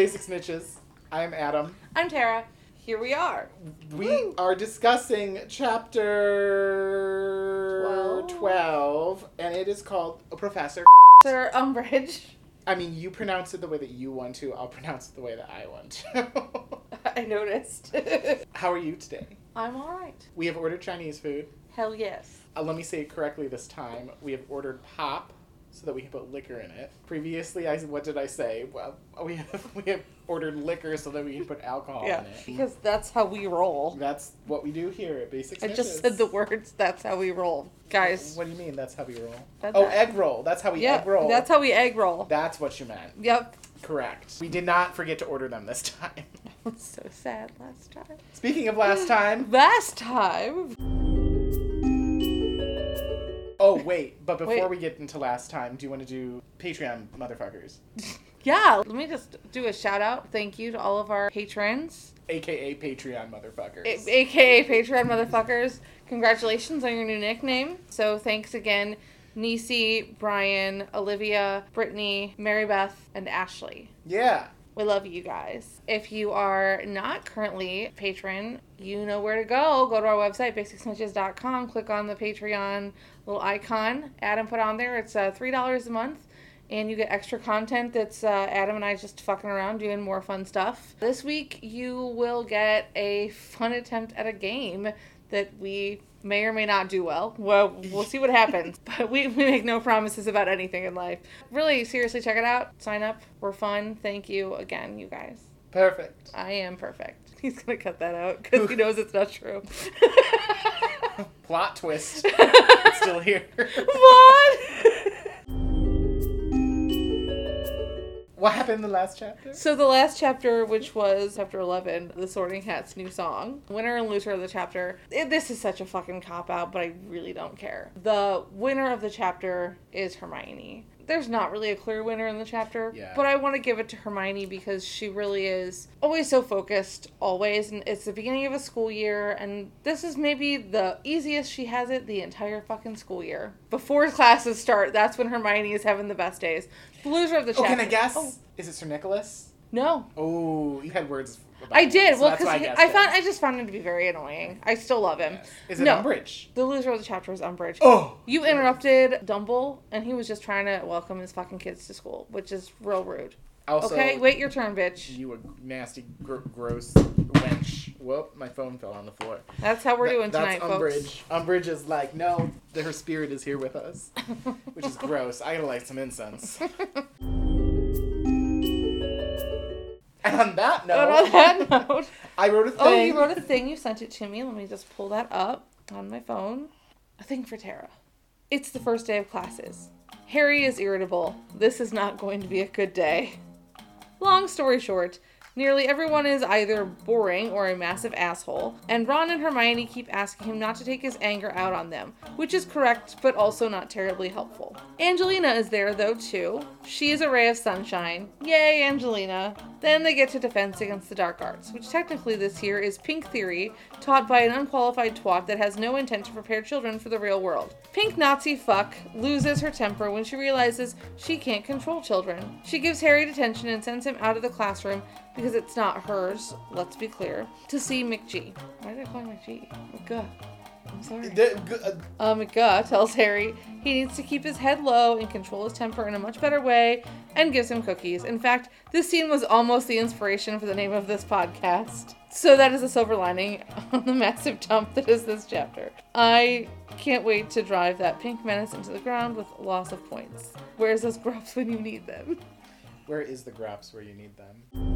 Basic Snitches. I'm Adam. I'm Tara. Here we are. We Woo. are discussing chapter Twelve. 12, and it is called Professor. Sir Umbridge. I mean, you pronounce it the way that you want to, I'll pronounce it the way that I want to. I noticed. How are you today? I'm alright. We have ordered Chinese food. Hell yes. Uh, let me say it correctly this time. We have ordered pop so that we can put liquor in it. Previously, I what did I say? Well, oh, we have we have ordered liquor so that we can put alcohol yeah, in it. because that's how we roll. That's what we do here at Basic I just said the words, that's how we roll. Guys. What do you mean? That's how we roll. That's oh, egg roll. That's how we yeah, egg roll. that's how we egg roll. That's what you meant. Yep. Correct. We did not forget to order them this time. was so sad last time. Speaking of last time. Last time. Oh wait, but before Wait. we get into last time, do you want to do Patreon motherfuckers, Yeah, let me just do a shout out. Thank you to all of our patrons, aka Patreon motherfuckers? a- aka Patreon motherfuckers. Congratulations on your new nickname. So thanks again, Nisi, Brian, Olivia, Brittany, Mary Beth, and Ashley. yeah. We love you guys. If you are not currently a patron, you know where to go. Go to our website, basicsnitches.com, click on the Patreon little icon Adam put on there. It's uh, $3 a month, and you get extra content that's uh, Adam and I just fucking around doing more fun stuff. This week, you will get a fun attempt at a game that we may or may not do well. Well, we'll see what happens. But we, we make no promises about anything in life. Really, seriously, check it out. Sign up. We're fun. Thank you again, you guys. Perfect. I am perfect. He's going to cut that out because he knows it's not true. Plot twist. It's still here. what? What happened in the last chapter? So the last chapter, which was chapter eleven, the Sorting Hat's new song, winner and loser of the chapter. It, this is such a fucking cop out, but I really don't care. The winner of the chapter is Hermione. There's not really a clear winner in the chapter, Yeah. but I want to give it to Hermione because she really is always so focused, always, and it's the beginning of a school year, and this is maybe the easiest she has it the entire fucking school year. Before classes start, that's when Hermione is having the best days. The loser of the chapter. Oh, can I guess? Oh, Is it Sir Nicholas? No, Oh, you had words. About I did. so well, because why I, I found I just found him to be very annoying. I still love him. Yes. Is it No. Umbridge? The loser of the chapter is Umbridge. Oh. You interrupted Dumble, and he was just trying to welcome his fucking kids to school, which is real rude. Also, okay, wait your turn, bitch. You a nasty, gr- gross wench. Whoop! My phone fell on the floor. That's how we're Th- doing tonight, that's folks. Umbridge. Umbridge is like, no, her spirit is here with us, which is gross. I gotta light some incense. and on that note, But on that note, I wrote a thing. oh, you wrote a thing. You sent it to me. Let me just pull that up on my phone. A thing for Tara. It's the first day of classes. Harry is irritable. This is not going to be a good day. Long story short, nearly everyone is either boring or a massive asshole, and Ron and Hermione keep asking him not to take his anger out on them, which is correct but also not terribly helpful. Angelina is there though too. She is a ray of sunshine. Yay, Angelina. Then they get to defense against the dark arts, which technically this year is pink theory, taught by an unqualified twat that has no intent to prepare children for the real world. Pink Nazi fuck loses her temper when she realizes she can't control children. She gives Harry detention and sends him out of the classroom because it's not hers, let's be clear, to see McGee. Why did I call him McGee? McGuh. I'm sorry. The- uh, Uh, McGuh tells Harry he needs to keep his head low and control his temper in a much better way and gives him cookies. In fact, this scene was almost the inspiration for the name of this podcast. So that is a silver lining on the massive dump that is this chapter. I can't wait to drive that pink menace into the ground with loss of points. Where's those grubs when you need them? where is the graps where you need them?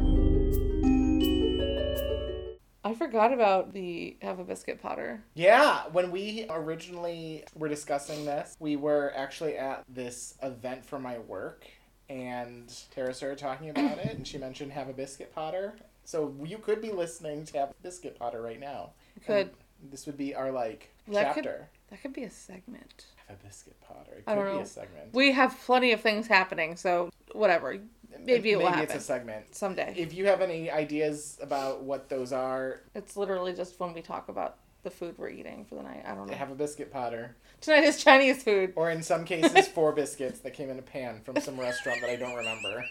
I forgot about the Have a Biscuit Potter. Yeah, when we originally were discussing this, we were actually at this event for my work, and Tara started talking about it, and she mentioned Have a Biscuit Potter. So you could be listening to Have a Biscuit Potter right now. Could. And this would be our, like, That could- chapter. That could be a segment. Have a Biscuit Potter. It I could be a segment. We have plenty of things happening, so whatever. Maybe it will Maybe it's happen a segment. someday. If you have any ideas about what those are, It's literally just when we talk about the food we're eating for the night. I don't know. have a biscuit potter. Tonight is Chinese food. Or in some cases, four biscuits that came in a pan from some restaurant that I don't remember.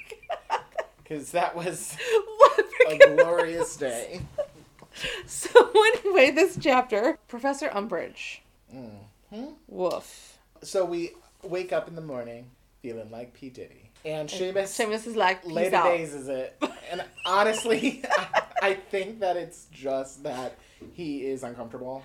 because that was What? a glorious day. So anyway, this chapter, Professor Umbridge. hmm Woof. So we wake up in the morning feeling like P Diddy, and Seamus Seamus is like, later out. days is it. And honestly, I, I think that it's just that he is uncomfortable.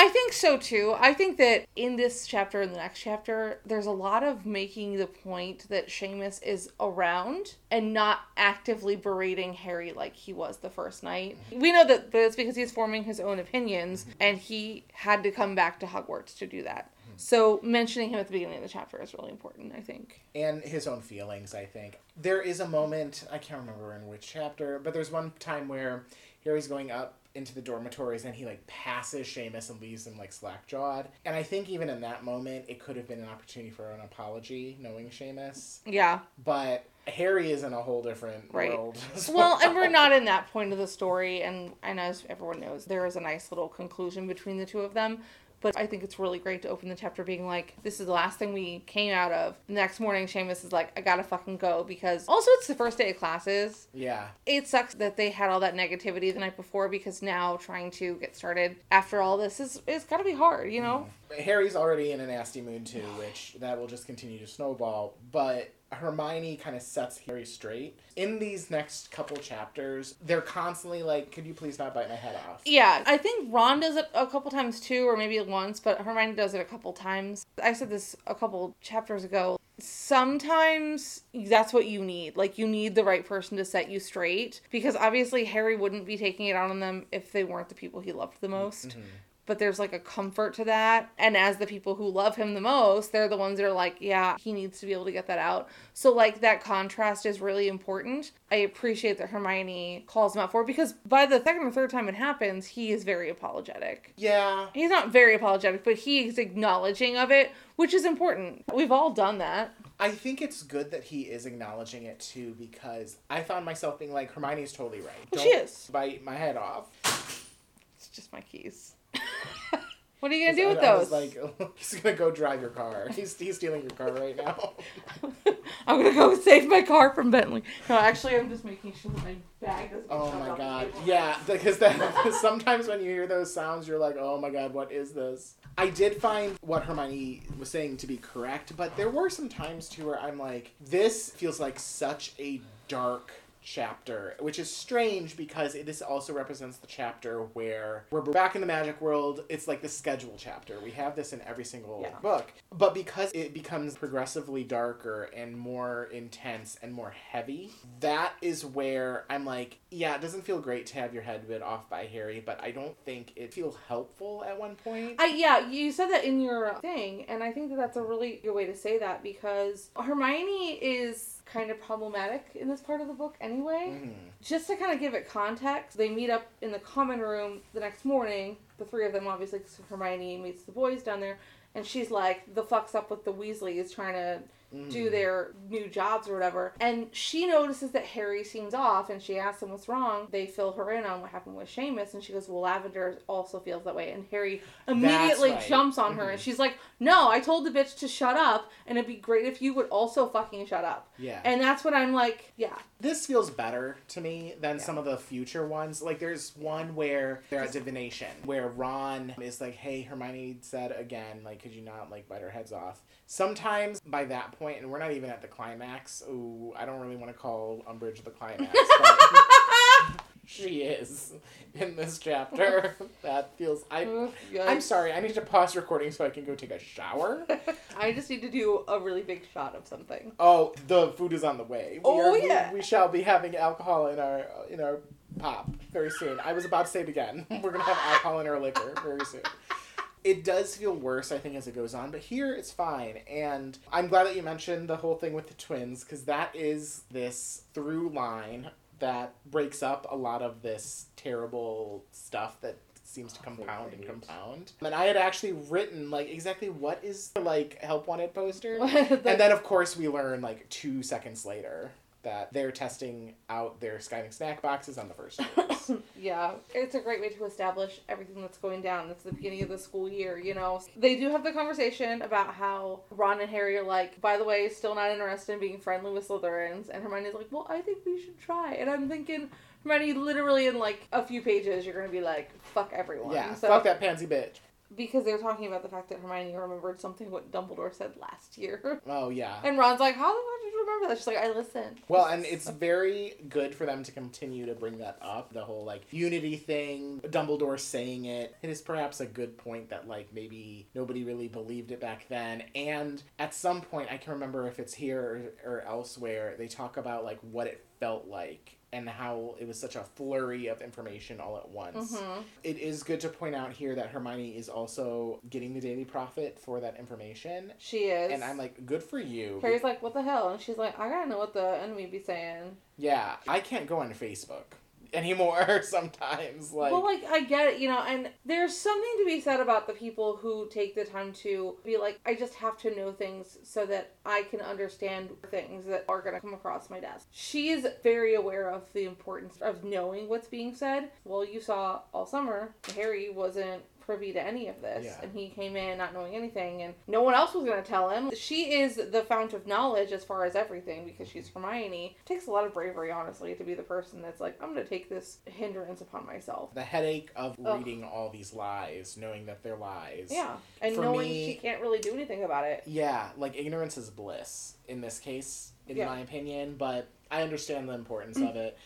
I think so too. I think that in this chapter and the next chapter, there's a lot of making the point that Seamus is around and not actively berating Harry like he was the first night. Mm-hmm. We know that but it's because he's forming his own opinions and he had to come back to Hogwarts to do that. So mentioning him at the beginning of the chapter is really important, I think. and his own feelings, I think. There is a moment, I can't remember in which chapter, but there's one time where Harry's going up into the dormitories and he like passes Seamus and leaves him like slack jawed. And I think even in that moment it could have been an opportunity for an apology, knowing Seamus. Yeah. But Harry is in a whole different Right. world. Well, and we're not in that point of the story, and and as everyone knows, there is a nice little conclusion between the two of them. But I think it's really great to open the chapter being like, this is the last thing we came out of. The next morning, Seamus is like, I gotta fucking go because also it's the first day of classes. Yeah. It sucks that they had all that negativity the night before because now trying to get started after all this is it's gotta be hard, you know? Mm. Harry's already in a nasty mood too, which that will just continue to snowball. But Hermione kind of sets Harry straight. In these next couple chapters, they're constantly like, "Could you please not bite my head off?" Yeah, I think Ron does it a couple times too, or maybe once, but Hermione does it a couple times. I said this a couple chapters ago. Sometimes that's what you need. Like, you need the right person to set you straight. Because obviously, Harry wouldn't be taking it out on them if they weren't the people he loved the most. Mm-hmm. But there's like a comfort to that. And as the people who love him the most, they're the ones that are like, yeah, he needs to be able to get that out. So, like, that contrast is really important. I appreciate that Hermione calls him out for it because by the second or third time it happens, he is very apologetic. Yeah. He's not very apologetic, but he is acknowledging of it, which is important. We've all done that. I think it's good that he is acknowledging it too because I found myself being like, Hermione's totally right. Well, she is. bite my head off. It's just my keys. What are you gonna do I- with I was those? like, he's gonna go drive your car. He's he's stealing your car right now. I'm gonna go save my car from Bentley. No, actually, I'm just making sure that my bag doesn't. Oh get Oh my god. table. Yeah, because that sometimes when you hear those sounds, you're like, oh my god, what is this? I did find what Hermione was saying to be correct, but there were some times too where I'm like, this feels like such a dark chapter, which is strange because it, this also represents the chapter where we're back in the magic world. It's like the schedule chapter. We have this in every single Yeah. book. But because it becomes progressively darker and more intense and more heavy, that is where I'm like, yeah, it doesn't feel great to have your head bit off by Harry, but I don't think it feels helpful at one point. I yeah, you said that in your thing, and I think that that's a really good way to say that because Hermione is kind of problematic in this part of the book anyway. Mhm. Just to kind of give it context, they meet up in the common room the next morning. The three of them, obviously, Hermione meets the boys down there, and she's like, "The fuck's up with the Weasleys trying to do mm. their new jobs or whatever?" And she notices that Harry seems off, and she asks him what's wrong. They fill her in on what happened with Seamus, and she goes, "Well, Lavender also feels that way." And Harry immediately right. jumps on her, and mm-hmm. she's like, "No, I told the bitch to shut up, and it'd be great if you would also fucking shut up." Yeah. And that's what I'm like, yeah. This feels better to me than Yeah. some of the future ones. Like there's one where they're at divination, where Ron is like, "Hey, Hermione said again, like, could you not like bite our heads off?" Sometimes by that point, and we're not even at the climax. Ooh, I don't really want to call Umbridge the climax, but she is in this chapter. that feels. I. Oh, I'm sorry. I need to pause recording so I can go take a shower. I just need to do a really big shot of something. Oh, the food is on the way. We Oh, are- yeah. We, we shall be having alcohol in our in our pop very soon. I was about to say it again. We're gonna have alcohol in our liquor very soon. It does feel worse, I think, as it goes on, but here it's fine. And I'm glad that you mentioned the whole thing with the twins, because that is this through line that breaks up a lot of this terrible stuff that seems to compound and compound. And I had actually written like exactly what is the like help wanted poster. and then of course we learn like two seconds later that they're testing out their Skiving snack boxes on the first years. Yeah, it's a great way to establish everything that's going down. It's the beginning of the school year, you know. They do have the conversation about how Ron and Harry are like, by the way, still not interested in being friendly with Slytherins, and Hermione's like, well, I think we should try. And I'm thinking, Hermione, literally in like a few pages, you're gonna be like, fuck everyone. yeah, So fuck that pansy bitch. Because they're talking about the fact that Hermione remembered something what Dumbledore said last year, Oh yeah. and Ron's like, how the fuck did you remember that? She's like, I listened. Well, and it's very good for them to continue to bring that up. The whole like unity thing, Dumbledore saying it. It is perhaps a good point that like maybe nobody really believed it back then. And at some point, I can remember if it's here or, or elsewhere, they talk about like what it felt like and how it was such a flurry of information all at once. Mhm. It is good to point out here that Hermione is also getting the Daily Prophet for that information. She is. And I'm like, good for you. Harry's like, what the hell? And she's like, I gotta know what the enemy be saying. Yeah, I can't go on Facebook anymore sometimes. Like, well, like I get it, you know, and there's something to be said about the people who take the time to be like, I just have to know things so that I can understand things that are gonna come across my desk. She is very aware of the importance of knowing what's being said. Well, you saw all summer, Harry wasn't privy to any of this Yeah. and he came in not knowing anything and no one else was going to tell him she is the fount of knowledge as far as everything because she's hermione it takes a lot of bravery honestly to be the person that's like i'm going to take this hindrance upon myself the headache of Ugh. reading all these lies, knowing that they're lies. yeah and For knowing me- she can't really do anything about it Yeah, like ignorance is bliss in this case, in Yeah. my opinion, but I understand the importance of mm. it.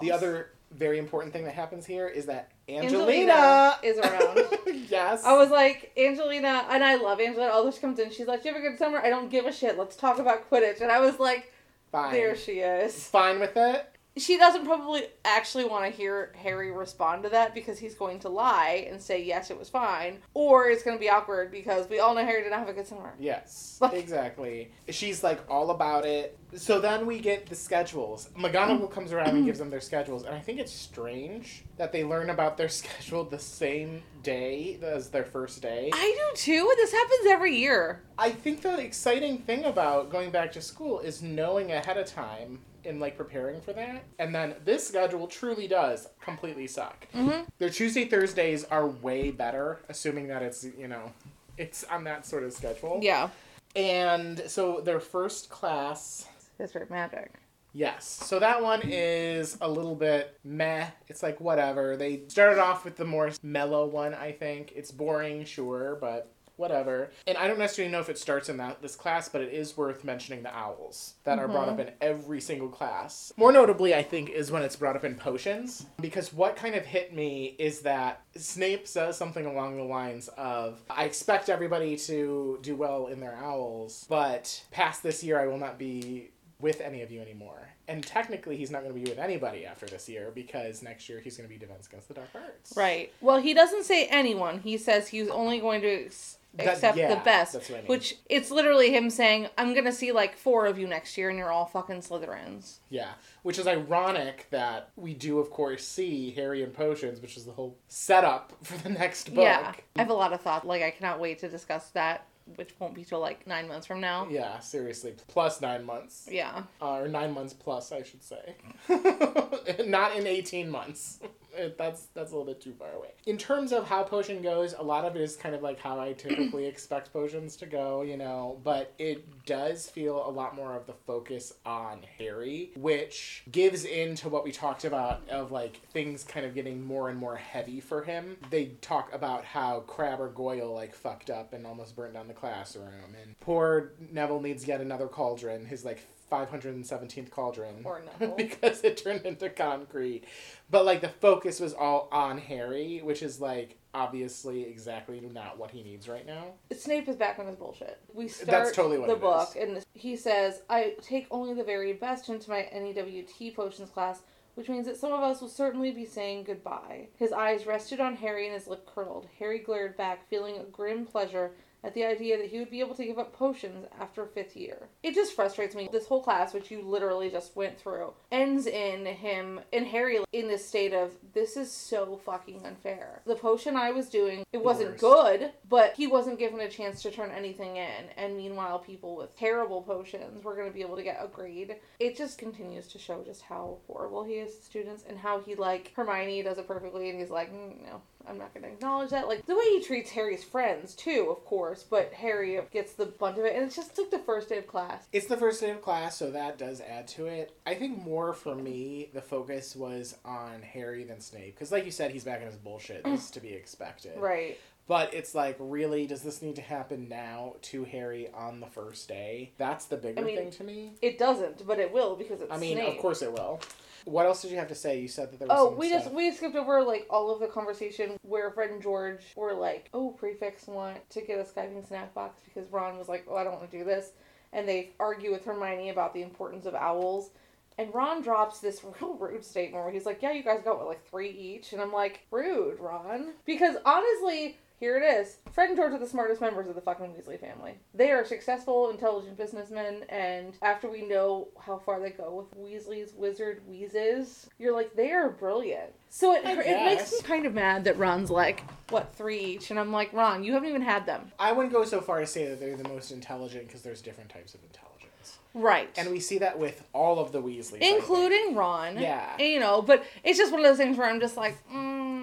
The other very important thing that happens here is that Angelina, Angelina is around. yes. I was like, Angelina, and I love Angelina. Although she comes in, she's like, "You have a good summer." I don't give a shit. Let's talk about Quidditch. And I was like, fine. "There she is." Fine with it. She doesn't probably actually want to hear Harry respond to that because he's going to lie and say yes, it was fine, or it's going to be awkward because we all know Harry did not have a good summer. Yes, Like- exactly. She's like all about it. So then we get the schedules. McGonagall mm-hmm. comes around and gives them their schedules, and I think it's strange that they learn about their schedule the same day as their first day. I do too. This happens every year. I think the exciting thing about going back to school is knowing ahead of time and like preparing for that. And then this schedule truly does completely suck. Mm-hmm. Their Tuesday Thursdays are way better, assuming that it's you know it's on that sort of schedule. Yeah. And so their first class, History of Magic. yes. So that one is a little bit meh. It's like whatever. They started off with the more mellow one, I think. It's boring, sure, but whatever. And I don't necessarily know if it starts in that this class, but it is worth mentioning the owls that are brought up mm-hmm. in every single class. More notably, I think, is when it's brought up in potions. Because what kind of hit me is that Snape says something along the lines of, I expect everybody to do well in their owls, but past this year I will not be with any of you anymore. And technically he's not going to be with anybody after this year because next year he's going to be Defense Against the Dark Arts. Right. Well, he doesn't say anyone. He says he's only going to ex- That- accept yeah, the best. I mean. Which it's literally him saying, "I'm gonna see like four of you next year, and you're all fucking Slytherins." Yeah, which is ironic that we do, of course, see Harry and Potions, which is the whole setup for the next book. Yeah. I have a lot of thought. Like I cannot wait to discuss that, which won't be till like nine months from now. Yeah, seriously. Plus nine months. Yeah. Uh, or nine months plus, I should say. Not in 18 months. It- That's that's a little bit too far away. In terms of how potion goes, a lot of it is kind of like how I typically expect potions to go, you know, but it does feel a lot more of the focus on Harry, which gives into what we talked about of like things kind of getting more and more heavy for him. They talk about how Crabbe or Goyle like fucked up and almost burnt down the classroom, and poor Neville needs yet another cauldron, his like 517th cauldron Or because it turned into concrete. But like the focus was all on Harry, which is like obviously exactly not what he needs right now. Snape is back on his bullshit. We start That's totally what the book, is. and he says, "I take only the very best into my NEWT potions class." Which means that some of us will certainly be saying goodbye. His eyes rested on Harry and his lip curled. Harry glared back, feeling a grim pleasure at the idea that he would be able to give up potions after fifth year. It just frustrates me. This whole class, which you literally just went through, ends in him and Harry in this state of this is so fucking unfair. The potion I was doing, it wasn't good, but he wasn't given a chance to turn anything in. And meanwhile, people with terrible potions were going to be able to get a grade. It just continues to show just how horrible he is to students and how he, like, Hermione does it perfectly and he's like, mm, no, I'm not going to acknowledge that. Like, the way he treats Harry's friends, too, of course, but Harry gets the brunt of it. And it's just like the first day of class. It's the first day of class, so that does add to it. I think more for me, the focus was on Harry than Snape. Because, like you said, he's back in his bullshit. This is to be expected. Right. But it's like, really, does this need to happen now to Harry on the first day? That's the bigger I mean, thing to me. It doesn't, but it will because it's I mean, Snape. of course it will. What else did you have to say? You said that there was Oh, we stuff. just we skipped over like all of the conversation where Fred and George were like, "Oh, prefects want to get a skiving snack box because Ron was like, "Oh, I don't want to do this," and they argue with Hermione about the importance of owls. And Ron drops this real rude statement where he's like, "Yeah, you guys got what, like three each," and I'm like, "Rude, Ron," because honestly. Here it is. Fred and George are the smartest members of the fucking Weasley family. They are successful, intelligent businessmen, and after we know how far they go with Weasley's wizard wheezes, you're like, they are brilliant. So it, it makes me kind of mad that Ron's like, what, three each? And I'm like, Ron, you haven't even had them. I wouldn't go so far as to say that they're the most intelligent because there's different types of intelligence. Right. And we see that with all of the Weasleys. Including Ron. Yeah. You know, but it's just one of those things where I'm just like, mm,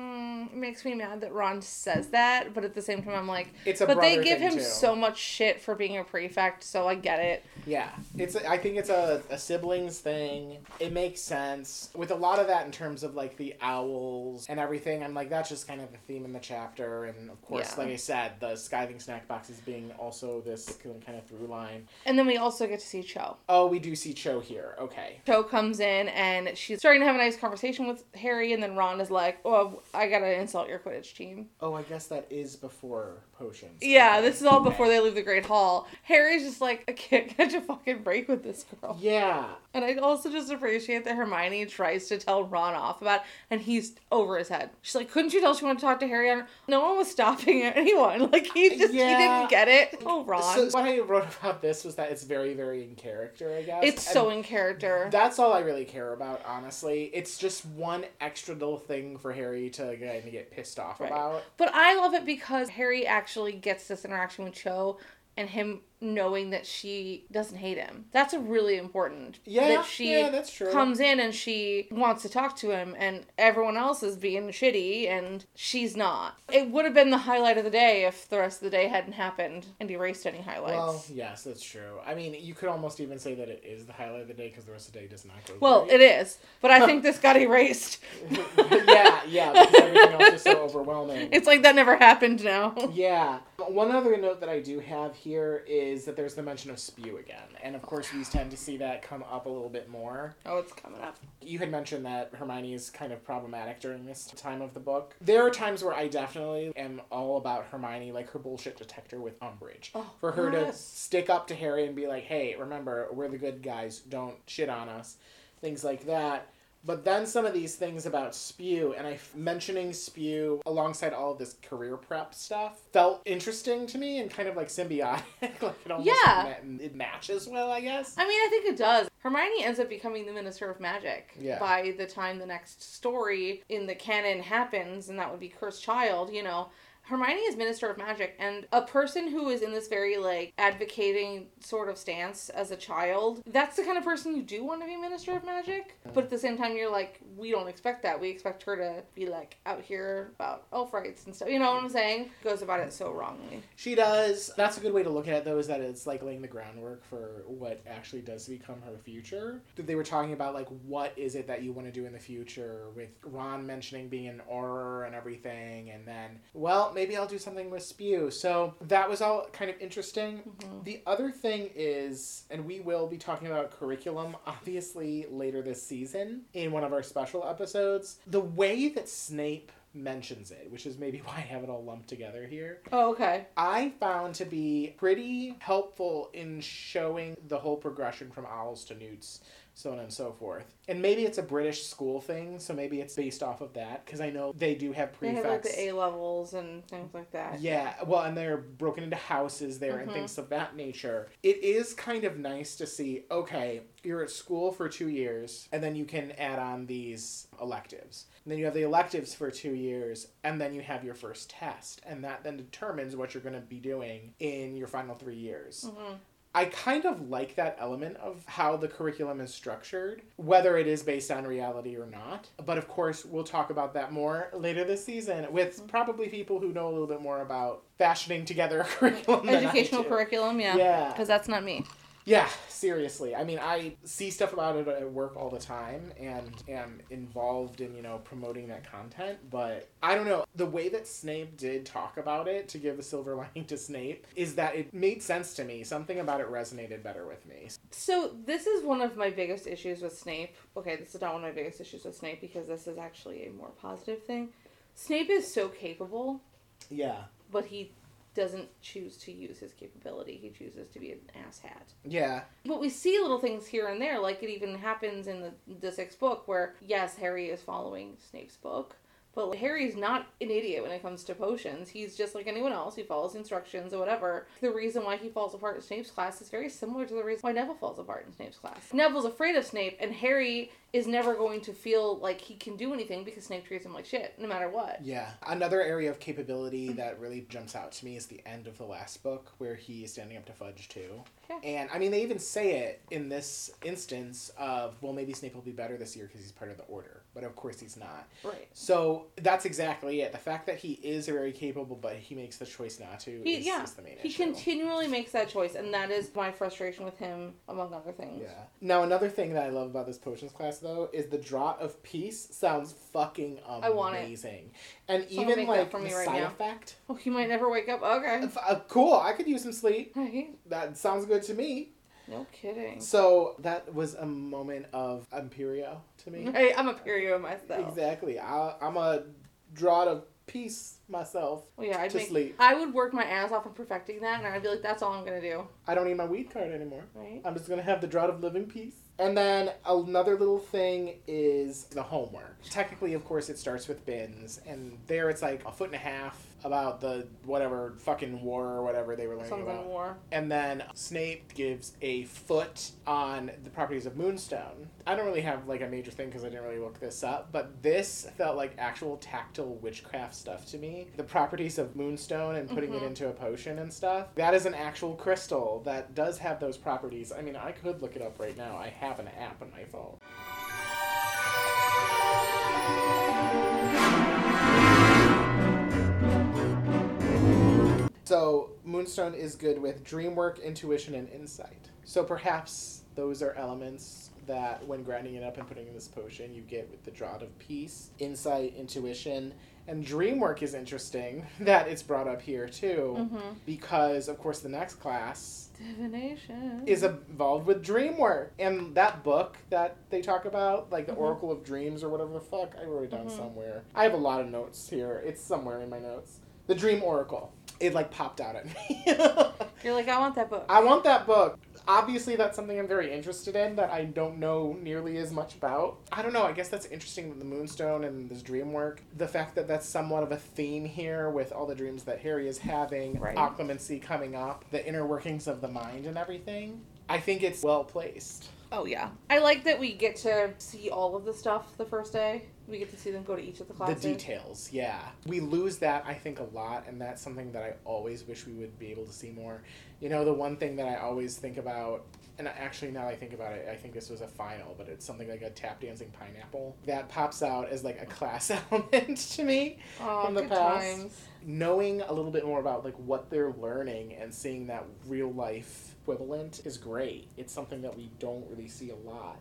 it makes me mad that Ron says that, but at the same time, I'm like, It's a but they give him too. so much shit for being a prefect, so I get it. Yeah, it's. I think it's a, a siblings thing. It makes sense with a lot of that in terms of like the owls and everything. I'm like that's just kind of the theme in the chapter, and of course, Yeah. like I said, the skiving snack boxes being also this kind of through line. And then we also get to see Cho. Oh, we do see Cho here. Okay. Cho comes in and she's starting to have a nice conversation with Harry, and then Ron is like, "Oh, I gotta insult your Quidditch team." Oh, I guess that is before potions. Yeah, this is all before they leave the Great Hall. Harry's just like, "I can't catch a fucking break with this girl." Yeah. And I also just appreciate that Hermione tries to tell Ron off about, it, and he's over his head. She's like, "Couldn't you tell she wanted to talk to Harry?" No one was stopping anyone. Like he uh, just he didn't get it. Oh, Ron, So what I wrote about this was that it's very, very in character. I guess it's And so in character. That's all I really care about, honestly. It's just one extra little thing for Harry to kind of get pissed off Right. about. But I love it because Harry actually gets this interaction with Cho and him knowing that she doesn't hate him. That's a really important. Yeah, that she yeah, that's true. comes in and she wants to talk to him and everyone else is being shitty and she's not. It would have been the highlight of the day if the rest of the day hadn't happened and erased any highlights. Well, yes, that's true. I mean, you could almost even say that it is the highlight of the day because the rest of the day does not go. Well, great. it is, but I think this got erased. yeah, yeah, because everything else is so overwhelming. It's like that never happened now. Yeah. One other note that I do have here is that there's the mention of spew again, and of course we tend to see that come up a little bit more. Oh, it's coming up. You had mentioned that Hermione is kind of problematic during this time of the book. There are times where I definitely am all about Hermione, like her bullshit detector with Umbridge. Oh, For her to stick up to Harry and be like, hey, remember, we're the good guys, don't shit on us. Things like that. But then some of these things about Spew, and I mentioning Spew alongside all of this career prep stuff felt interesting to me and kind of like symbiotic. like it almost Yeah. ma- it matches well, I guess. I mean, I think it does. Hermione ends up becoming the Minister of Magic Yeah. by the time the next story in the canon happens, and that would be Cursed Child, you know. Hermione is Minister of Magic, and a person who is in this very, like, advocating sort of stance as a child, that's the kind of person you do want to be Minister of Magic. But at the same time, you're like, we don't expect that. We expect her to be, like, out here about elf rights and stuff. You know what I'm saying? Goes about it so wrongly. She does. That's a good way to look at it, though, is that it's like laying the groundwork for what actually does become her future. They were talking about, like, what is it that you want to do in the future, with Ron mentioning being an Auror and everything, and then, well, maybe I'll do something with Spew. So that was all kind of interesting. Mm-hmm. The other thing is, and we will be talking about curriculum, obviously, later this season in one of our special episodes, the way that Snape mentions it, which is maybe why I have it all lumped together here. Oh, okay. I found to be pretty helpful in showing the whole progression from owls to newts so on and so forth. And maybe it's a British school thing, so maybe it's based off of that because I know they do have prefects. They have like the A levels and things like that. Yeah, well, and they're broken into houses there and Mhm. things of that nature. It is kind of nice to see, okay, you're at school for two years, and then you can add on these electives. And then you have the electives for two years, and then you have your first test. And that then determines what you're going to be doing in your final three years. hmm I kind of like that element of how the curriculum is structured, whether it is based on reality or not. But of course, we'll talk about that more later this season with mm-hmm. probably people who know a little bit more about fashioning together a curriculum. Educational curriculum, yeah. Yeah. Because that's not me. Yeah, seriously. I mean, I see stuff about it at work all the time and am involved in, you know, promoting that content, but I don't know. The way that Snape did talk about it to give the silver lining to Snape is that it made sense to me. Something about it resonated better with me. So this is one of my biggest issues with Snape. Okay, this is not one of my biggest issues with Snape because this is actually a more positive thing. Snape is so capable, Yeah. but he doesn't choose to use his capability. He chooses to be an asshat. Yeah. But we see little things here and there, like it even happens in the the sixth book, where yes, Harry is following Snape's book, but Harry's not an idiot when it comes to potions. He's just like anyone else. He follows instructions or whatever. The reason why he falls apart in Snape's class is very similar to the reason why Neville falls apart in Snape's class. Neville's afraid of Snape, and Harry is never going to feel like he can do anything because Snape treats him like shit, no matter what. Yeah. Another area of capability that really jumps out to me is the end of the last book where he is standing up to Fudge too. Okay. And I mean, they even say it in this instance of, well, maybe Snape will be better this year because he's part of the Order. But of course he's not. Right. So that's exactly it. The fact that he is very capable, but he makes the choice not to, He, is, yeah, is the main he issue. continually makes that choice, and that is my frustration with him, among other things. Yeah. Now another thing that I love about this potions class though is the draught of peace sounds fucking amazing. I want it. And Someone even like the me right side now. effect. Oh, he might never wake up. Okay. Uh, cool. I could use some sleep. Right. That sounds good to me. No kidding. So that was a moment of Imperio to me. Hey, I'm a period myself. Exactly. I, I'm a draught of peace myself Well, yeah, I'd to make. sleep. I would work my ass off on perfecting that, and I'd be like, "That's all I'm gonna do." I don't need my weed card anymore. Right. I'm just gonna have the draught of living peace. And then another little thing is the homework. Technically, of course, it starts with Binns, and there it's like a foot and a half about the whatever fucking war or whatever they were learning Something about. war. And then Snape gives a foot on the properties of Moonstone. I don't really have like a major thing because I didn't really look this up, but this felt like actual tactile witchcraft stuff to me. The properties of Moonstone and putting it Mhm. into a potion and stuff. That is an actual crystal that does have those properties. I mean, I could look it up right now. I have an app on my phone. So, Moonstone is good with dream work, intuition, and insight. So, perhaps those are elements that, when grinding it up and putting in this potion, you get with the Draught of Peace, insight, intuition, and dream work is interesting that it's brought up here too, Mm-hmm. because, of course, the next class Divination. is involved with dream work. And that book that they talk about, like the Mhm. Oracle of Dreams or whatever the fuck, I wrote it down Mhm. somewhere. I have a lot of notes here. It's somewhere in my notes. The Dream Oracle. It like popped out at me. You're like, I want that book. I want that book. Obviously, that's something I'm very interested in that I don't know nearly as much about. I don't know. I guess that's interesting with the Moonstone and this dream work. The fact that that's somewhat of a theme here with all the dreams that Harry is having, Right. occlumency coming up, the inner workings of the mind and everything. I think it's well placed. Oh yeah, I like that we get to see all of the stuff the first day. We get to see them go to each of the classes. The details, yeah. We lose that, I think, a lot, and that's something that I always wish we would be able to see more. You know, the one thing that I always think about, and actually now I think about it, I think this was a final, but it's something like a tap dancing pineapple that pops out as like a class element to me. Oh, from the past. times. Knowing a little bit more about like what they're learning and seeing that real life equivalent is great. It's something that we don't really see a lot.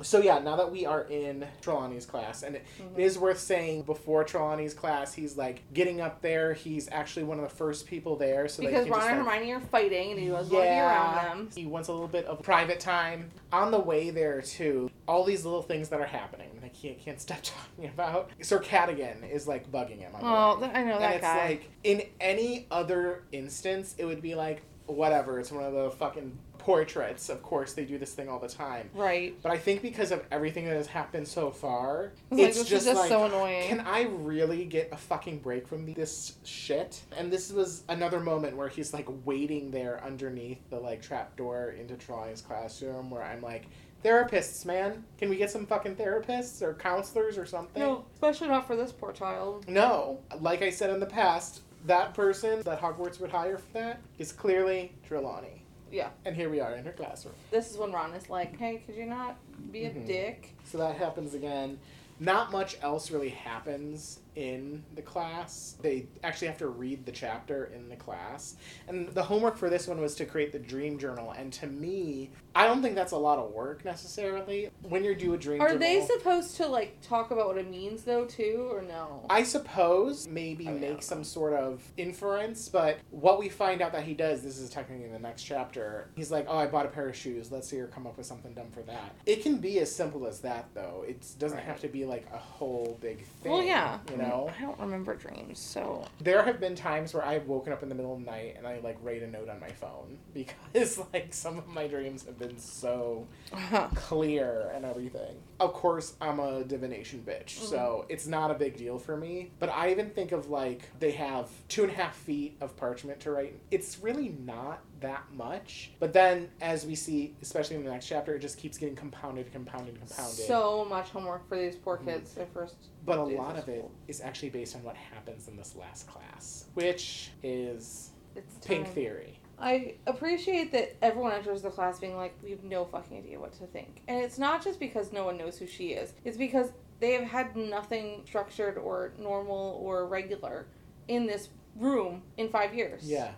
So yeah, now that we are in Trelawney's class, and it, Mhm. it is worth saying before Trelawney's class, he's like getting up there. He's actually one of the first people there, so because Ron and like, Hermione are fighting, and he doesn't want to be around them. he wants a little bit of private time. On the way there, too, all these little things that are happening that I can't, can't stop talking about. Sir Cadogan is like bugging him. Oh. I know and that it's guy. like, in any other instance, it would be like, whatever, it's one of the fucking portraits. Of course, they do this thing all the time. Right. But I think because of everything that has happened so far, It's like, it's just, just like, so annoying. Can I really get a fucking break from this shit? And this was another moment where he's like waiting there underneath the like trap door into Trelawney's classroom, where I'm like, therapists, man, can we get some fucking therapists or counselors or something? No, especially not for this poor child. No, like I said in the past, that person that Hogwarts would hire for that is clearly Trelawney. Yeah. And here we are in her classroom. This is when Ron is like, hey, could you not be a Mhm. dick? So that happens again. Not much else really happens in the class. They actually have to read the chapter in the class. And the homework for this one was to create the dream journal. And to me, I don't think that's a lot of work necessarily. When you do a dream Are journal. they supposed to, like, talk about what it means, though, too, or no? I suppose maybe oh, I mean, make some sort of inference, but what we find out that he does, this is technically in the next chapter, he's like, Oh, I bought a pair of shoes. Let's see her come up with something dumb for that. It can be as simple as that, though. It doesn't Right. have to be like a whole big thing. well, yeah. You know? I don't remember dreams, so. There have been times where I've woken up in the middle of the night and I like write a note on my phone because like some of my dreams have been so clear and everything. Of course, I'm a divination bitch, so mm-hmm. it's not a big deal for me. But I even think of like they have two and a half feet of parchment to write. It's really not that much. But then, as we see, especially in the next chapter, it just keeps getting compounded, compounded, compounded. So much homework for these poor kids. Their first. but a lot of it school. is actually based on what happens in this last class, which is It's Pink time. Theory. I appreciate that everyone enters the class being like, we have no fucking idea what to think. And it's not just because no one knows who she is, it's because they have had nothing structured or normal or regular in this room in five years. Yeah.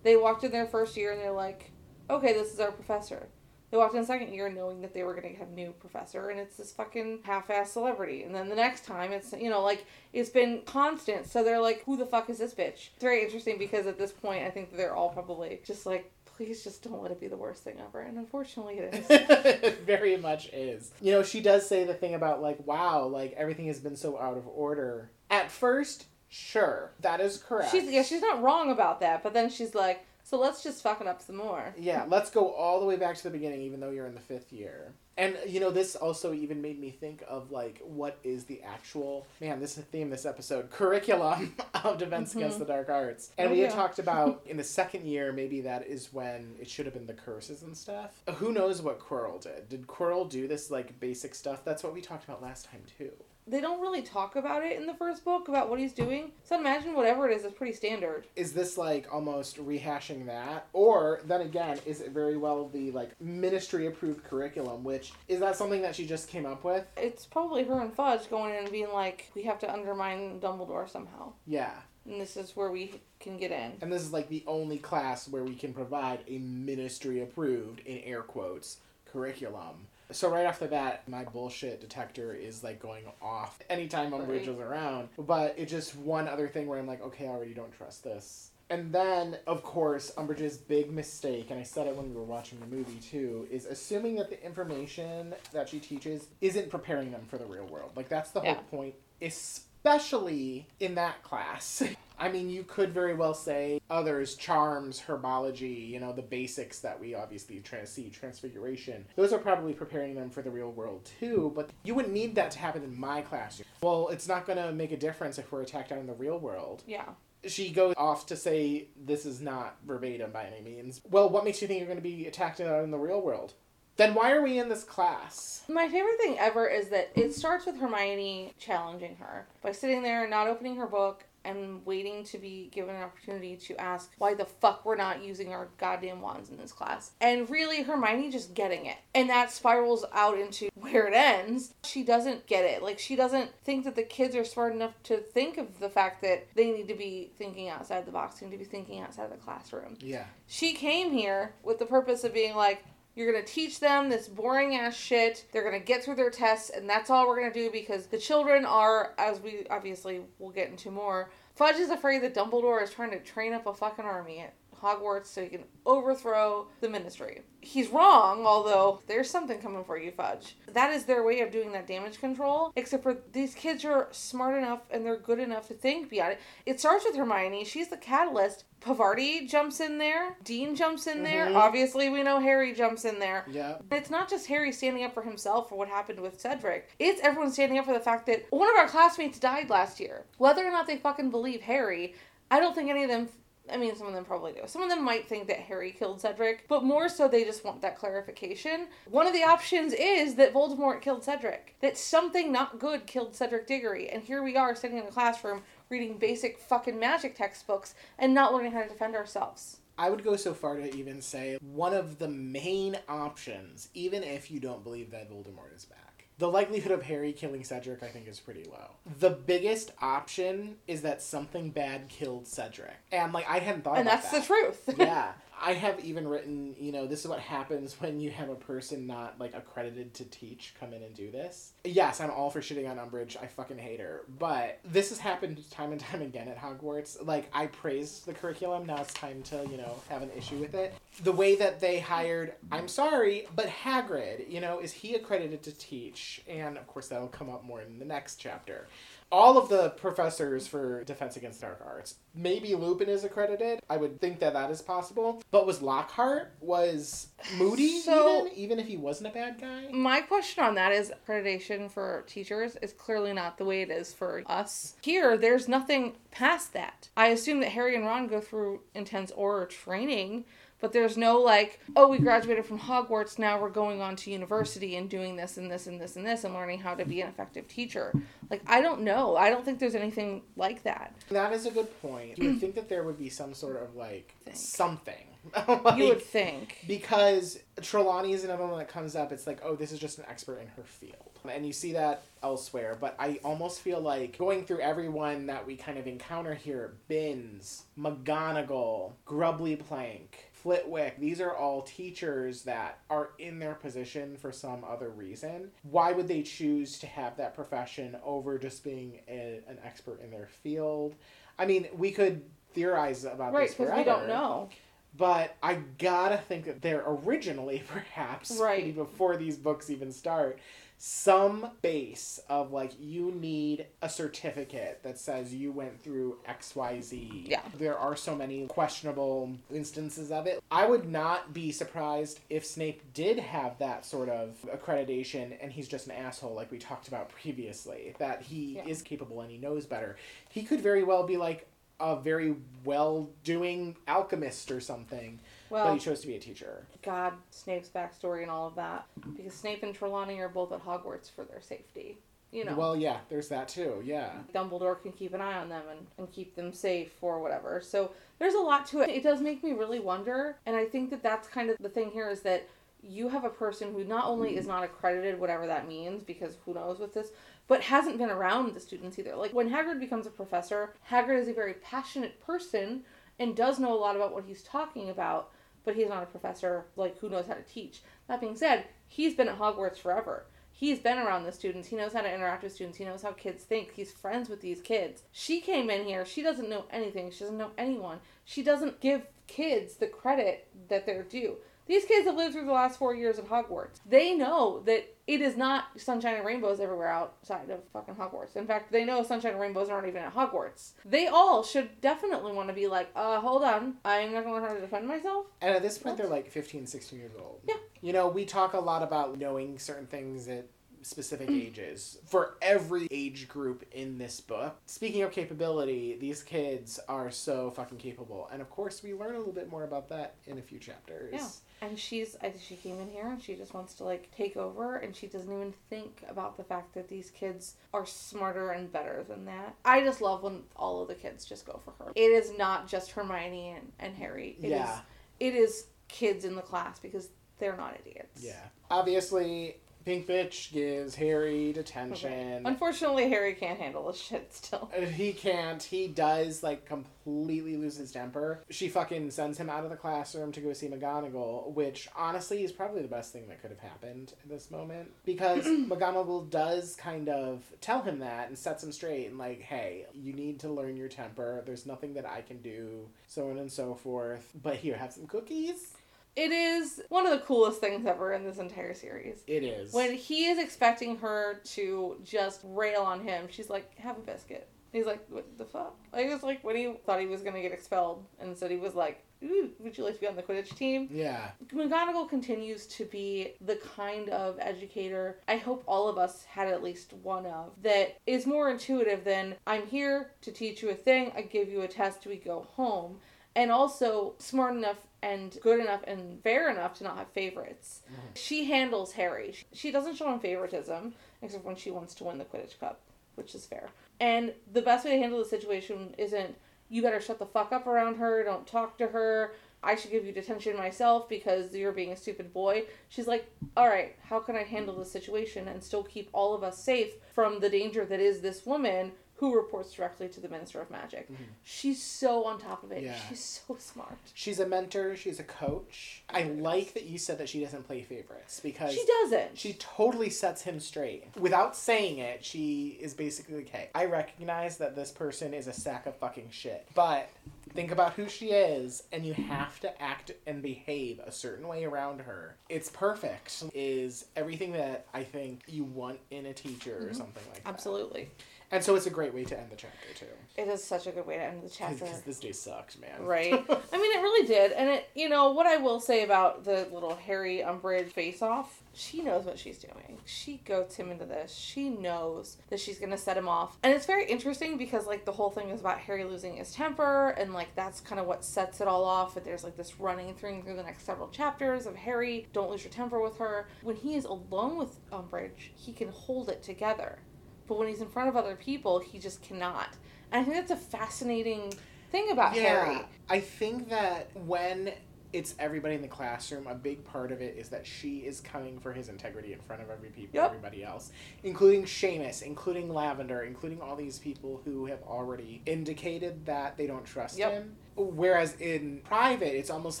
They walked in their first year and they're like, okay, this is our professor. They walked in the second year knowing that they were going to have new professor, and it's this fucking half-ass celebrity. And then the next time, it's you know like it's been constant. So they're like, who the fuck is this bitch? It's very interesting because at this point, I think they're all probably just like, please just don't let it be the worst thing ever. And unfortunately, it is. it very much is. You know, she does say the thing about like, wow, like everything has been so out of order. At first, sure, that is correct. she's yeah, she's not wrong about that. But then she's like, so let's just fuck it up some more. Yeah, let's go all the way back to the beginning, even though you're in the fifth year. And you know, this also even made me think of like, what is the actual man? This is a theme this episode curriculum of Defense mm-hmm. Against the Dark Arts. And Oh, we had yeah. talked about in the second year, maybe that is when it should have been the curses and stuff. Who knows what Quirrell did? Did Quirrell do this like basic stuff? That's what we talked about last time too. They don't really talk about it in the first book about what he's doing. So I'd imagine whatever it is is pretty standard. is this like almost rehashing that or then again is it very well the like ministry approved curriculum which is that something that she just came up with It's probably her and Fudge going in and being like, we have to undermine Dumbledore somehow. yeah And this is where we can get in. and this is like the only class where we can provide a ministry approved in air quotes curriculum so right off the bat my bullshit detector is like going off anytime umbridge is around but it's just one other thing where i'm like okay i already don't trust this and then, of course, Umbridge's big mistake, and I said it when we were watching the movie too, is assuming that the information that she teaches isn't preparing them for the real world. Like, that's the Yeah. whole point, especially in that class. I mean, you could very well say others, charms, herbology, you know, the basics that we obviously try see, transfiguration. Those are probably preparing them for the real world too, but you wouldn't need that to happen in my classroom. Well, it's not going to make a difference if we're attacked out in the real world Yeah. she goes off to say this is not verbatim by any means. Well, what makes you think you're going to be attacked out in the real world? Then why are we in this class? My favorite thing ever is that it starts with Hermione challenging her by sitting there, not opening her book, and waiting to be given an opportunity to ask why the fuck we're not using our goddamn wands in this class. And really, Hermione just getting it. And that spirals out into where it ends. She doesn't get it. Like, she doesn't think that the kids are smart enough to think of the fact that they need to be thinking outside the box, they need to be thinking outside the classroom Yeah. she came here with the purpose of being like you're gonna teach them this boring ass shit. They're gonna get through their tests and that's all we're gonna do because the children are as we obviously will get into more fudge is afraid that dumbledore is trying to train up a fucking army Hogwarts so he can overthrow the ministry. He's wrong, although there's something coming for you, Fudge. That is their way of doing that damage control, except for these kids are smart enough and they're good enough to think beyond it. It starts with Hermione, she's the catalyst. Pavarti jumps in there, Dean jumps in there, Mhm. obviously we know Harry jumps in there. Yeah. It's not just Harry standing up for himself for what happened with Cedric. It's everyone standing up for the fact that one of our classmates died last year. Whether or not they fucking believe Harry, I don't think any of them. I mean, some of them probably do. Some of them might think that Harry killed Cedric, but more so they just want that clarification. One of the options is that Voldemort killed Cedric, that something not good killed Cedric Diggory, and here we are sitting in a classroom reading basic fucking magic textbooks and not learning how to defend ourselves. I would go so far to even say one of the main options, even if you don't believe that Voldemort is back. The likelihood of Harry killing Cedric, I think, is pretty low. The biggest option is that something bad killed Cedric. And, like, I hadn't thought. And that's that. the truth. yeah. I have even written, you know, this is what happens when you have a person not like accredited to teach come in and do this. Yes, I'm all for shitting on Umbridge. I fucking hate her. But this has happened time and time again at Hogwarts. Like I praised the curriculum, now it's time to, you know, have an issue with it. The way that they hired, I'm sorry, but Hagrid, you know, is he accredited to teach? And of course that'll come up more in the next chapter all of the professors for Defense Against Dark Arts. Maybe Lupin is accredited. I would think that that is possible. But was Lockhart was Moody So- even even if he wasn't a bad guy? My question on that is accreditation for teachers is clearly not the way it is for us. Here, there's nothing past that. I assume that Harry and Ron go through intense Auror training, but there's no like, oh, we graduated from Hogwarts, now we're going on to university and doing this and this and this and this and learning how to be an effective teacher. Like, I don't know. I don't think there's anything like that. That is a good point. You would think that there would be some sort of like Think. something. You would think. because Trelawney is another one that comes up. It's like, oh, this is just an expert in her field. And you see that elsewhere, but I almost feel like going through everyone that we kind of encounter here Binns, McGonagall, Grubbly Plank, Flitwick, these are all teachers that are in their position for some other reason. Why would they choose to have that profession over just being a, an expert in their field? I mean, we could theorize about Right, this because forever. we don't know. But I gotta think that they're originally, perhaps, Right. before these books even start, some base of like you need a certificate that says you went through XYZ. Yeah. There are so many questionable instances of it. I would not be surprised if Snape did have that sort of accreditation and he's just an asshole like we talked about previously. That he Yeah. is capable and he knows better. He could very well be like a very well doing alchemist or something, but Well, he chose to be a teacher. God, Snape's backstory and all of that. Because Snape and Trelawney are both at Hogwarts for their safety. You know. Well, yeah, there's that too. Yeah. Dumbledore can keep an eye on them and, and keep them safe or whatever. So there's a lot to it. It does make me really wonder. And I think that that's kind of the thing here is that you have a person who not only is not accredited, whatever that means, because who knows with this, but hasn't been around the students either. Like when Hagrid becomes a professor, Hagrid is a very passionate person and does know a lot about what he's talking about, but he's not a professor like who knows how to teach. That being said, he's been at Hogwarts forever. He's been around the students. He knows how to interact with students. He knows how kids think. He's friends with these kids. She came in here. She doesn't know anything. She doesn't know anyone. She doesn't give kids the credit that they're due. These kids have lived through the last four years at Hogwarts. They know that it is not sunshine and rainbows everywhere outside of fucking Hogwarts. In fact, they know sunshine and rainbows aren't even at Hogwarts. They all should definitely want to be like, uh, hold on. I'm not going to learn how to defend myself. And at this point, they're like 15, 16 years old. Yeah. You know, we talk a lot about knowing certain things at specific ages for every age group in this book. Speaking of capability, these kids are so fucking capable. And of course, we learn a little bit more about that in a few chapters. Yeah. And she's, I she came in here and she just wants to like take over and she doesn't even think about the fact that these kids are smarter and better than that. I just love when all of the kids just go for her. It is not just Hermione and, and Harry. It is Yeah. it is kids in the class because they're not idiots. Yeah. Obviously, Pink Bitch gives Harry detention. Unfortunately, Harry can't handle this shit still. Uh, He can't. He does like completely lose his temper. She fucking sends him out of the classroom to go see McGonagall, which honestly is probably the best thing that could have happened at this moment because McGonagall does kind of tell him that and sets him straight and like, hey, you need to learn your temper. There's nothing that I can do, so on and so forth. But here, have some cookies. It is one of the coolest things ever in this entire series. It is. When he is expecting her to just rail on him, she's like, "Have a biscuit." He's like, "What the fuck?" Like was like when he thought he was gonna get expelled, and so he was like, Ooh, "Would you like to be on the Quidditch team?" yeah. McGonagall continues to be the kind of educator I hope all of us had at least one of that is more intuitive than I'm here to teach you a thing, I give you a test, we go home, and also smart enough and good enough and fair enough to not have favorites. Mm-hmm. She handles Harry. She doesn't show him favoritism except when she wants to win the Quidditch Cup, which is fair. And the best way to handle the situation isn't you better shut the fuck up around her, don't talk to her, I should give you detention myself because you're being a stupid boy. She's like, all right, how can I handle this situation and still keep all of us safe from the danger that is this woman who reports directly to the Minister of Magic? Mm-hmm. She's so on top of it. Yeah. She's so smart. She's a mentor. She's a coach. I like that you said that she doesn't play favorites because She doesn't. She totally sets him straight. Without saying it, she is basically like, hey, I recognize that this person is a sack of fucking shit. But think about who she is, and you have to act and behave a certain way around her. It's perfect, is everything that I think you want in a teacher or mm-hmm. something like that. Absolutely. And so it's a great way to end the chapter, too. It is such a good way to end the chapter. Because this day sucked, man. Right. I mean, it really did. And it, you know, what I will say about the little Harry Umbridge face off, she knows what she's doing. She goats him into this. She knows that she's going to set him off. And it's very interesting because, like, the whole thing is about Harry losing his temper, and, like, that's kind of what sets it all off. And there's, like, this running through through the next several chapters of Harry, don't lose your temper with her. When he is alone with Umbridge, he can hold it together. But when he's in front of other people, he just cannot. And I think that's a fascinating thing about Harry. I think that when it's everybody in the classroom, a big part of it is that she is coming for his integrity in front of every people, Yep. everybody else, including Seamus, including Lavender, including all these people who have already indicated that they don't trust Yep. him. Whereas in private, it's almost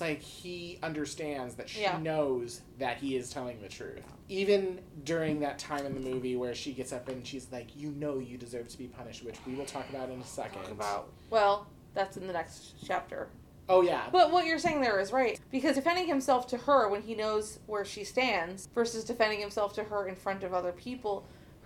like he understands that she Yeah. knows that he is telling the truth. Even during that time in the movie where she gets up and she's like, "You know, you deserve to be punished," which we will talk about in a second. talk about. Well, that's in the next chapter. Oh yeah, But what you're saying there is right. Because defending himself to her when he knows where she stands versus defending himself to her in front of other people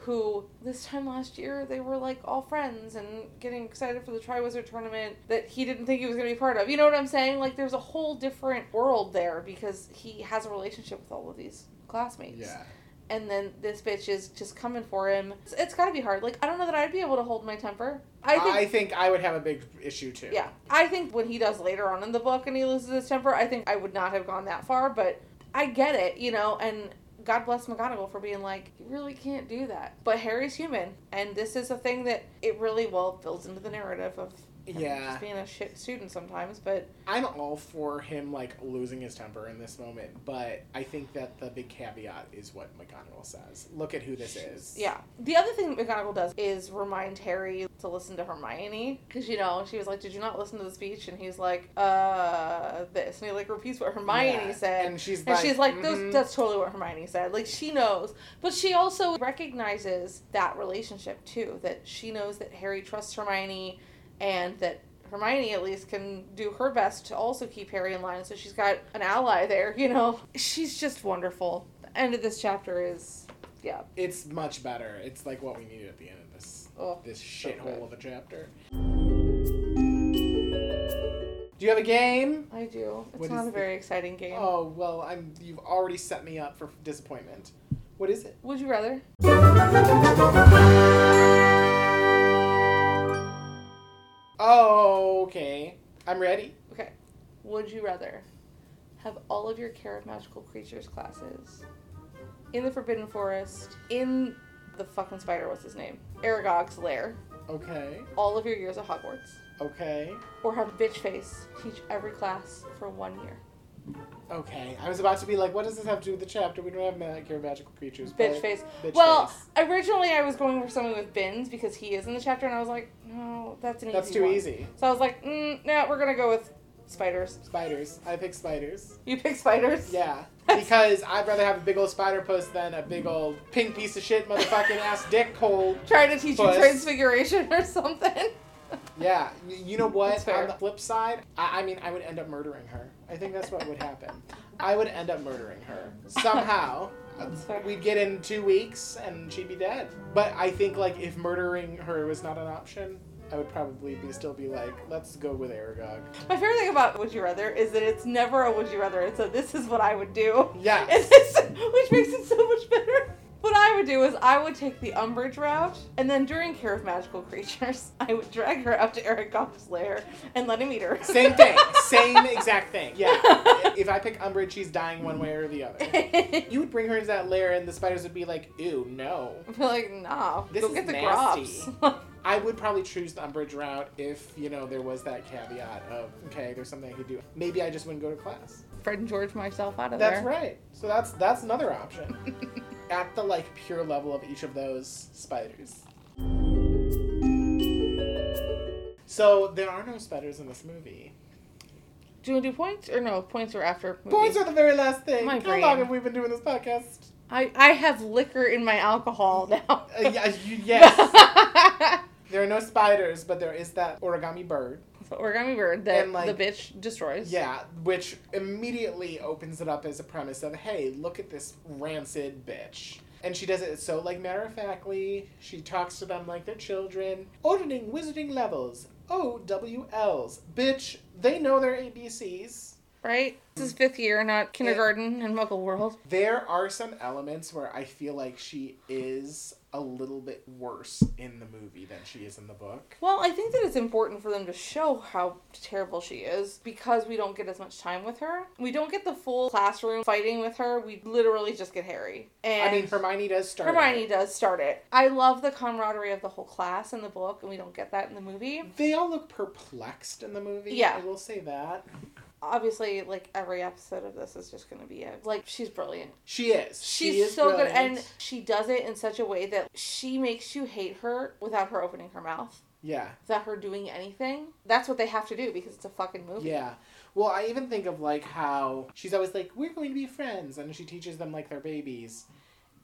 who this time last year they were like all friends and getting excited for the Triwizard tournament that he didn't think he was going to be part of. You know what I'm saying? Like there's a whole different world there because he has a relationship with all of these classmates. yeah. And then this bitch is just coming for him. It's, it's got to be hard. Like I don't know that I'd be able to hold my temper. I think I think I would have a big issue too. yeah, I think when he does later on in the book and he loses his temper, I think I would not have gone that far, but I get it, you know, and God bless McGonagall for being like, you really can't do that. But Harry's human, and this is a thing that it really well fills into the narrative of Yeah. just being a shit student sometimes. But I'm all for him like losing his temper in this moment, but I think that the big caveat is what McGonagall says. Look at who this is. yeah, the other thing McGonagall does is remind Harry to listen to Hermione because you know she was like, "Did you not listen to the speech?" And he's like, "Uh, this," and he like repeats what Hermione Yeah. said. And she's And like, she's like, "Mhm." Those, that's totally what Hermione said. Like, she knows. But she also recognizes that relationship, too. That she knows that Harry trusts Hermione and that Hermione, at least, can do her best to also keep Harry in line. So she's got an ally there, you know? She's just wonderful. The end of this chapter is, yeah. It's much better. It's like what we needed at the end of this Oh, this shithole good. of a chapter. Do you have a game? I do. It's What not a very exciting game. Oh well, I'm. You've already set me up for disappointment. What is it? Would you rather? Oh, okay. I'm ready. Okay. Would you rather have all of your Care of Magical Creatures classes in the Forbidden Forest, in the fucking spider, what's his name? Aragog's lair, Okay. all of your years at Hogwarts, Okay. or have Bitch Face teach every class for one year? Okay, I was about to be like, what does this have to do with the chapter? We don't have mag- magical creatures. Bitch face. Bitch well, face. originally I was going for something with Binns because he is in the chapter, and I was like, no, that's an That's easy too one. easy. So I was like, mm, no, we're gonna go with spiders. Spiders. I pick spiders. You pick spiders. Yeah. Because I'd rather have a big old spider puss than a big old pink piece of shit motherfucking ass dick hole. Trying to teach Puss. you transfiguration or something. Yeah. You know what? On the flip side, I-, I mean, I would end up murdering her. I think that's what would happen. I would end up murdering her. Somehow. We'd get in two weeks and she'd be dead. But I think, like, if murdering her was not an option, I would probably be still be like, let's go with Aragog. My favorite thing about Would You Rather is that it's never a Would You Rather. It's a This is what I would do. Yeah. This, which makes it so much better. What I would do is I would take the Umbridge route, and then during Care of Magical Creatures, I would drag her out to Aragog's lair and let him eat her. Same thing. Same exact thing. Yeah. If I pick Umbridge, she's dying one way or the other. You would bring her into that lair, and the spiders would be like, "Ew, no." I'd be like, nah, This go is get the nasty. I would probably choose the Umbridge route if you know there was that caveat of, okay, there's something I could do. Maybe I just wouldn't go to class. Fred and George myself out of That's there. That's right. So that's that's another option. At the like pure level of each of those spiders. So there are no spiders in this movie. Do you want to do points or no? Points are after. movie. Points are the very last thing. My How brain. long have we been doing this podcast? I I have liquor in my alcohol now. Uh, yeah, you- yes. there are no spiders, but there is that origami bird. Origami bird that like- the bitch destroys. Yeah, which immediately opens it up as a premise of, hey, look at this rancid bitch. And she does it so like matter of factly. She talks to them like they're children. Opening wizarding levels. O W L's. Bitch, they know their ABCs. Right? This is fifth year, not kindergarten in Muggle World. There are some elements where I feel like she is a little bit worse in the movie than she is in the book. Well, I think that it's important for them to show how terrible she is because we don't get as much time with her. We don't get the full classroom fighting with her. We literally just get Harry. And I mean, Hermione does start. Hermione it. does start it. I love the camaraderie of the whole class in the book, and we don't get that in the movie. They all look perplexed in the movie. Yeah. I will say that. Obviously, like every episode of this is just going to be a like she's brilliant. She is. She's she is so good, and she does it in such a way that she makes you hate her without her opening her mouth, Yeah. without her doing anything. That's what they have to do because it's a fucking movie. Yeah. Well, I even think of like how she's always like, "We're going to be friends," and she teaches them like they're babies.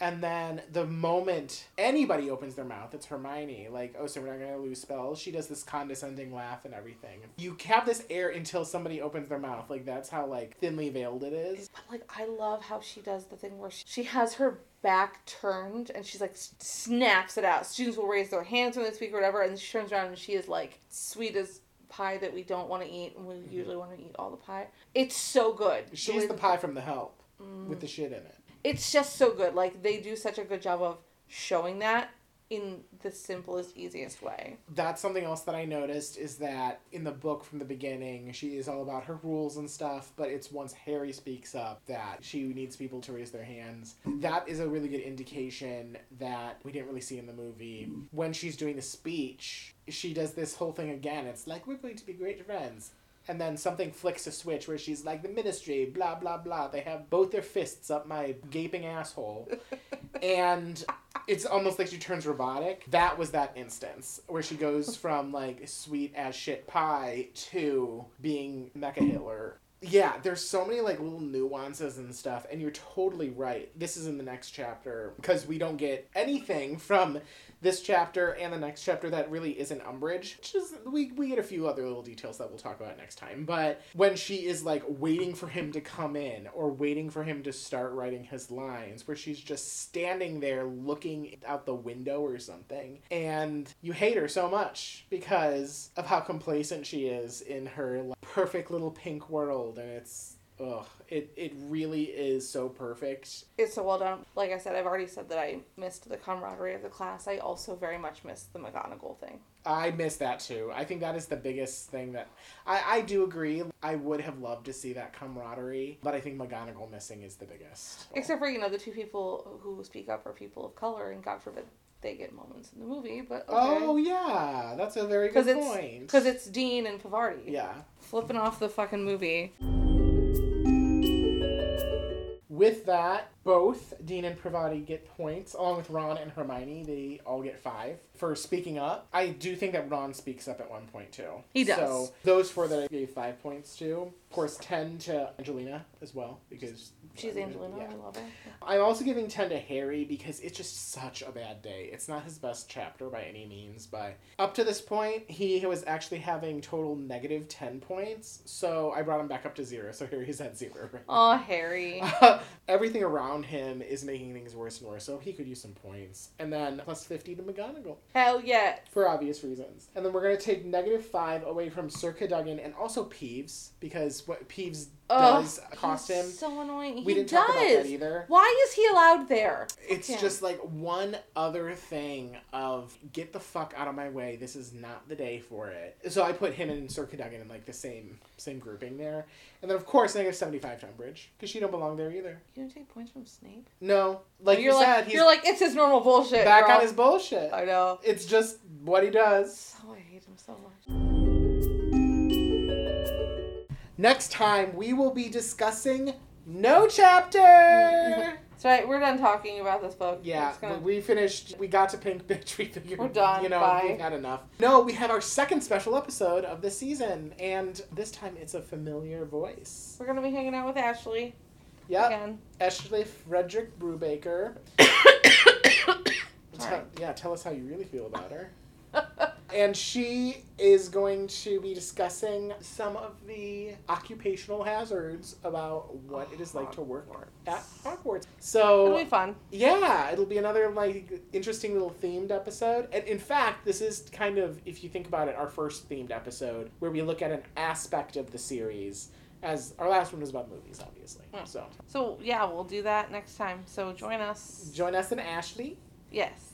And then the moment anybody opens their mouth, it's Hermione. Like, oh, so we're not gonna lose spells. She does this condescending laugh and everything. You have this air until somebody opens their mouth. Like that's how like thinly veiled it is. But like, I love how she does the thing where she, she has her back turned and she's like snaps it out. Students will raise their hands when they speak or whatever, and she turns around and she is like sweet as pie that we don't want to eat, and we usually want to eat all the pie. It's so good. She's way the pie from the help Mm. with the shit in it. It's just so good. Like they do such a good job of showing that in the simplest, easiest way. that's something else that I noticed is that in the book from the beginning, she is all about her rules and stuff, but it's once Harry speaks up that she needs people to raise their hands. That is a really good indication that we didn't really see in the movie. When she's doing the speech, she does this whole thing again. It's like, we're going to be great friends. And then something flicks a switch where she's like, the ministry, blah, blah, blah. They have both their fists up my gaping asshole. and it's almost like she turns robotic. That was that instance where she goes from like sweet as shit pie to being Mecha Hitler. Yeah, there's so many like little nuances and stuff, and you're totally right. This is in the next chapter because we don't get anything from this chapter and the next chapter that really isn't Umbridge Which is we we get a few other little details that we'll talk about next time. But when she is like waiting for him to come in or waiting for him to start writing his lines, where she's just standing there looking out the window or something, and you hate her so much because of how complacent she is in her like, perfect little pink world, and it's. Ugh, it, it really is so perfect. It's so well done. Like I said, I've already said that I missed the camaraderie of the class. I also very much missed the McGonagall thing. I miss that too. I think that is the biggest thing that I, I do agree. I would have loved to see that camaraderie, but I think McGonagall missing is the biggest. Except for, you know, the two people who speak up are people of color, and God forbid they get moments in the movie, but Oh yeah, that's a very good it's, point. cause it's Dean and Parvati. yeah. Flipping off the fucking movie. With that, both Dean and Parvati get points, along with Ron and Hermione. They all get five for speaking up. I do think that Ron speaks up at one point too. He does. So those four that I gave five points to. Of course, ten to Angelina as well because She's Angelina. Yeah. I love her. I'm also giving 10 to Harry because it's just such a bad day. It's not his best chapter by any means, but up to this point, he was actually having total negative 10 points, so I brought him back up to zero, so Harry's at zero. right Oh, Harry. now. Everything around him is making things worse and worse, so he could use some points. And then plus 50 to McGonagall Hell yes. for obvious reasons. And then we're going to take negative 5 away from Sir Cadogan and also Peeves because what Peeves Ugh, does cost him. So annoying. We he didn't does. talk about that either. Why is he allowed there? It's him. just like one other thing of get the fuck out of my way. This is not the day for it. So I put him and Sir Cadogan in like the same same grouping there, and then of course negative seventy five to Umbridge because she don't belong there either. You don't take points from Snape. No, like you're you like said, you're like it's his normal bullshit. back girl. on his bullshit. I know. It's just what he does. Oh, I hate him so much. Next time we will be discussing no chapter. That's right. We're done talking about this book. Yeah, gonna- we finished. We got to Pink Bitch. We figured We're done, You know, bye. we've had enough. No, we have our second special episode of the season, and this time it's a familiar voice. We're gonna be hanging out with Ashley Yep, again. Ashley Frederick Brubaker. Tell- yeah, tell us how you really feel about her. And she is going to be discussing some of the occupational hazards about what it is like to work at Hogwarts. So It'll be fun. yeah, it'll be another like interesting little themed episode. And in fact, this is kind of, if you think about it, our first themed episode where we look at an aspect of the series. As our last one was about movies, obviously. Hmm. So So yeah, we'll do that next time. So join us. join us and Ashley, Yes.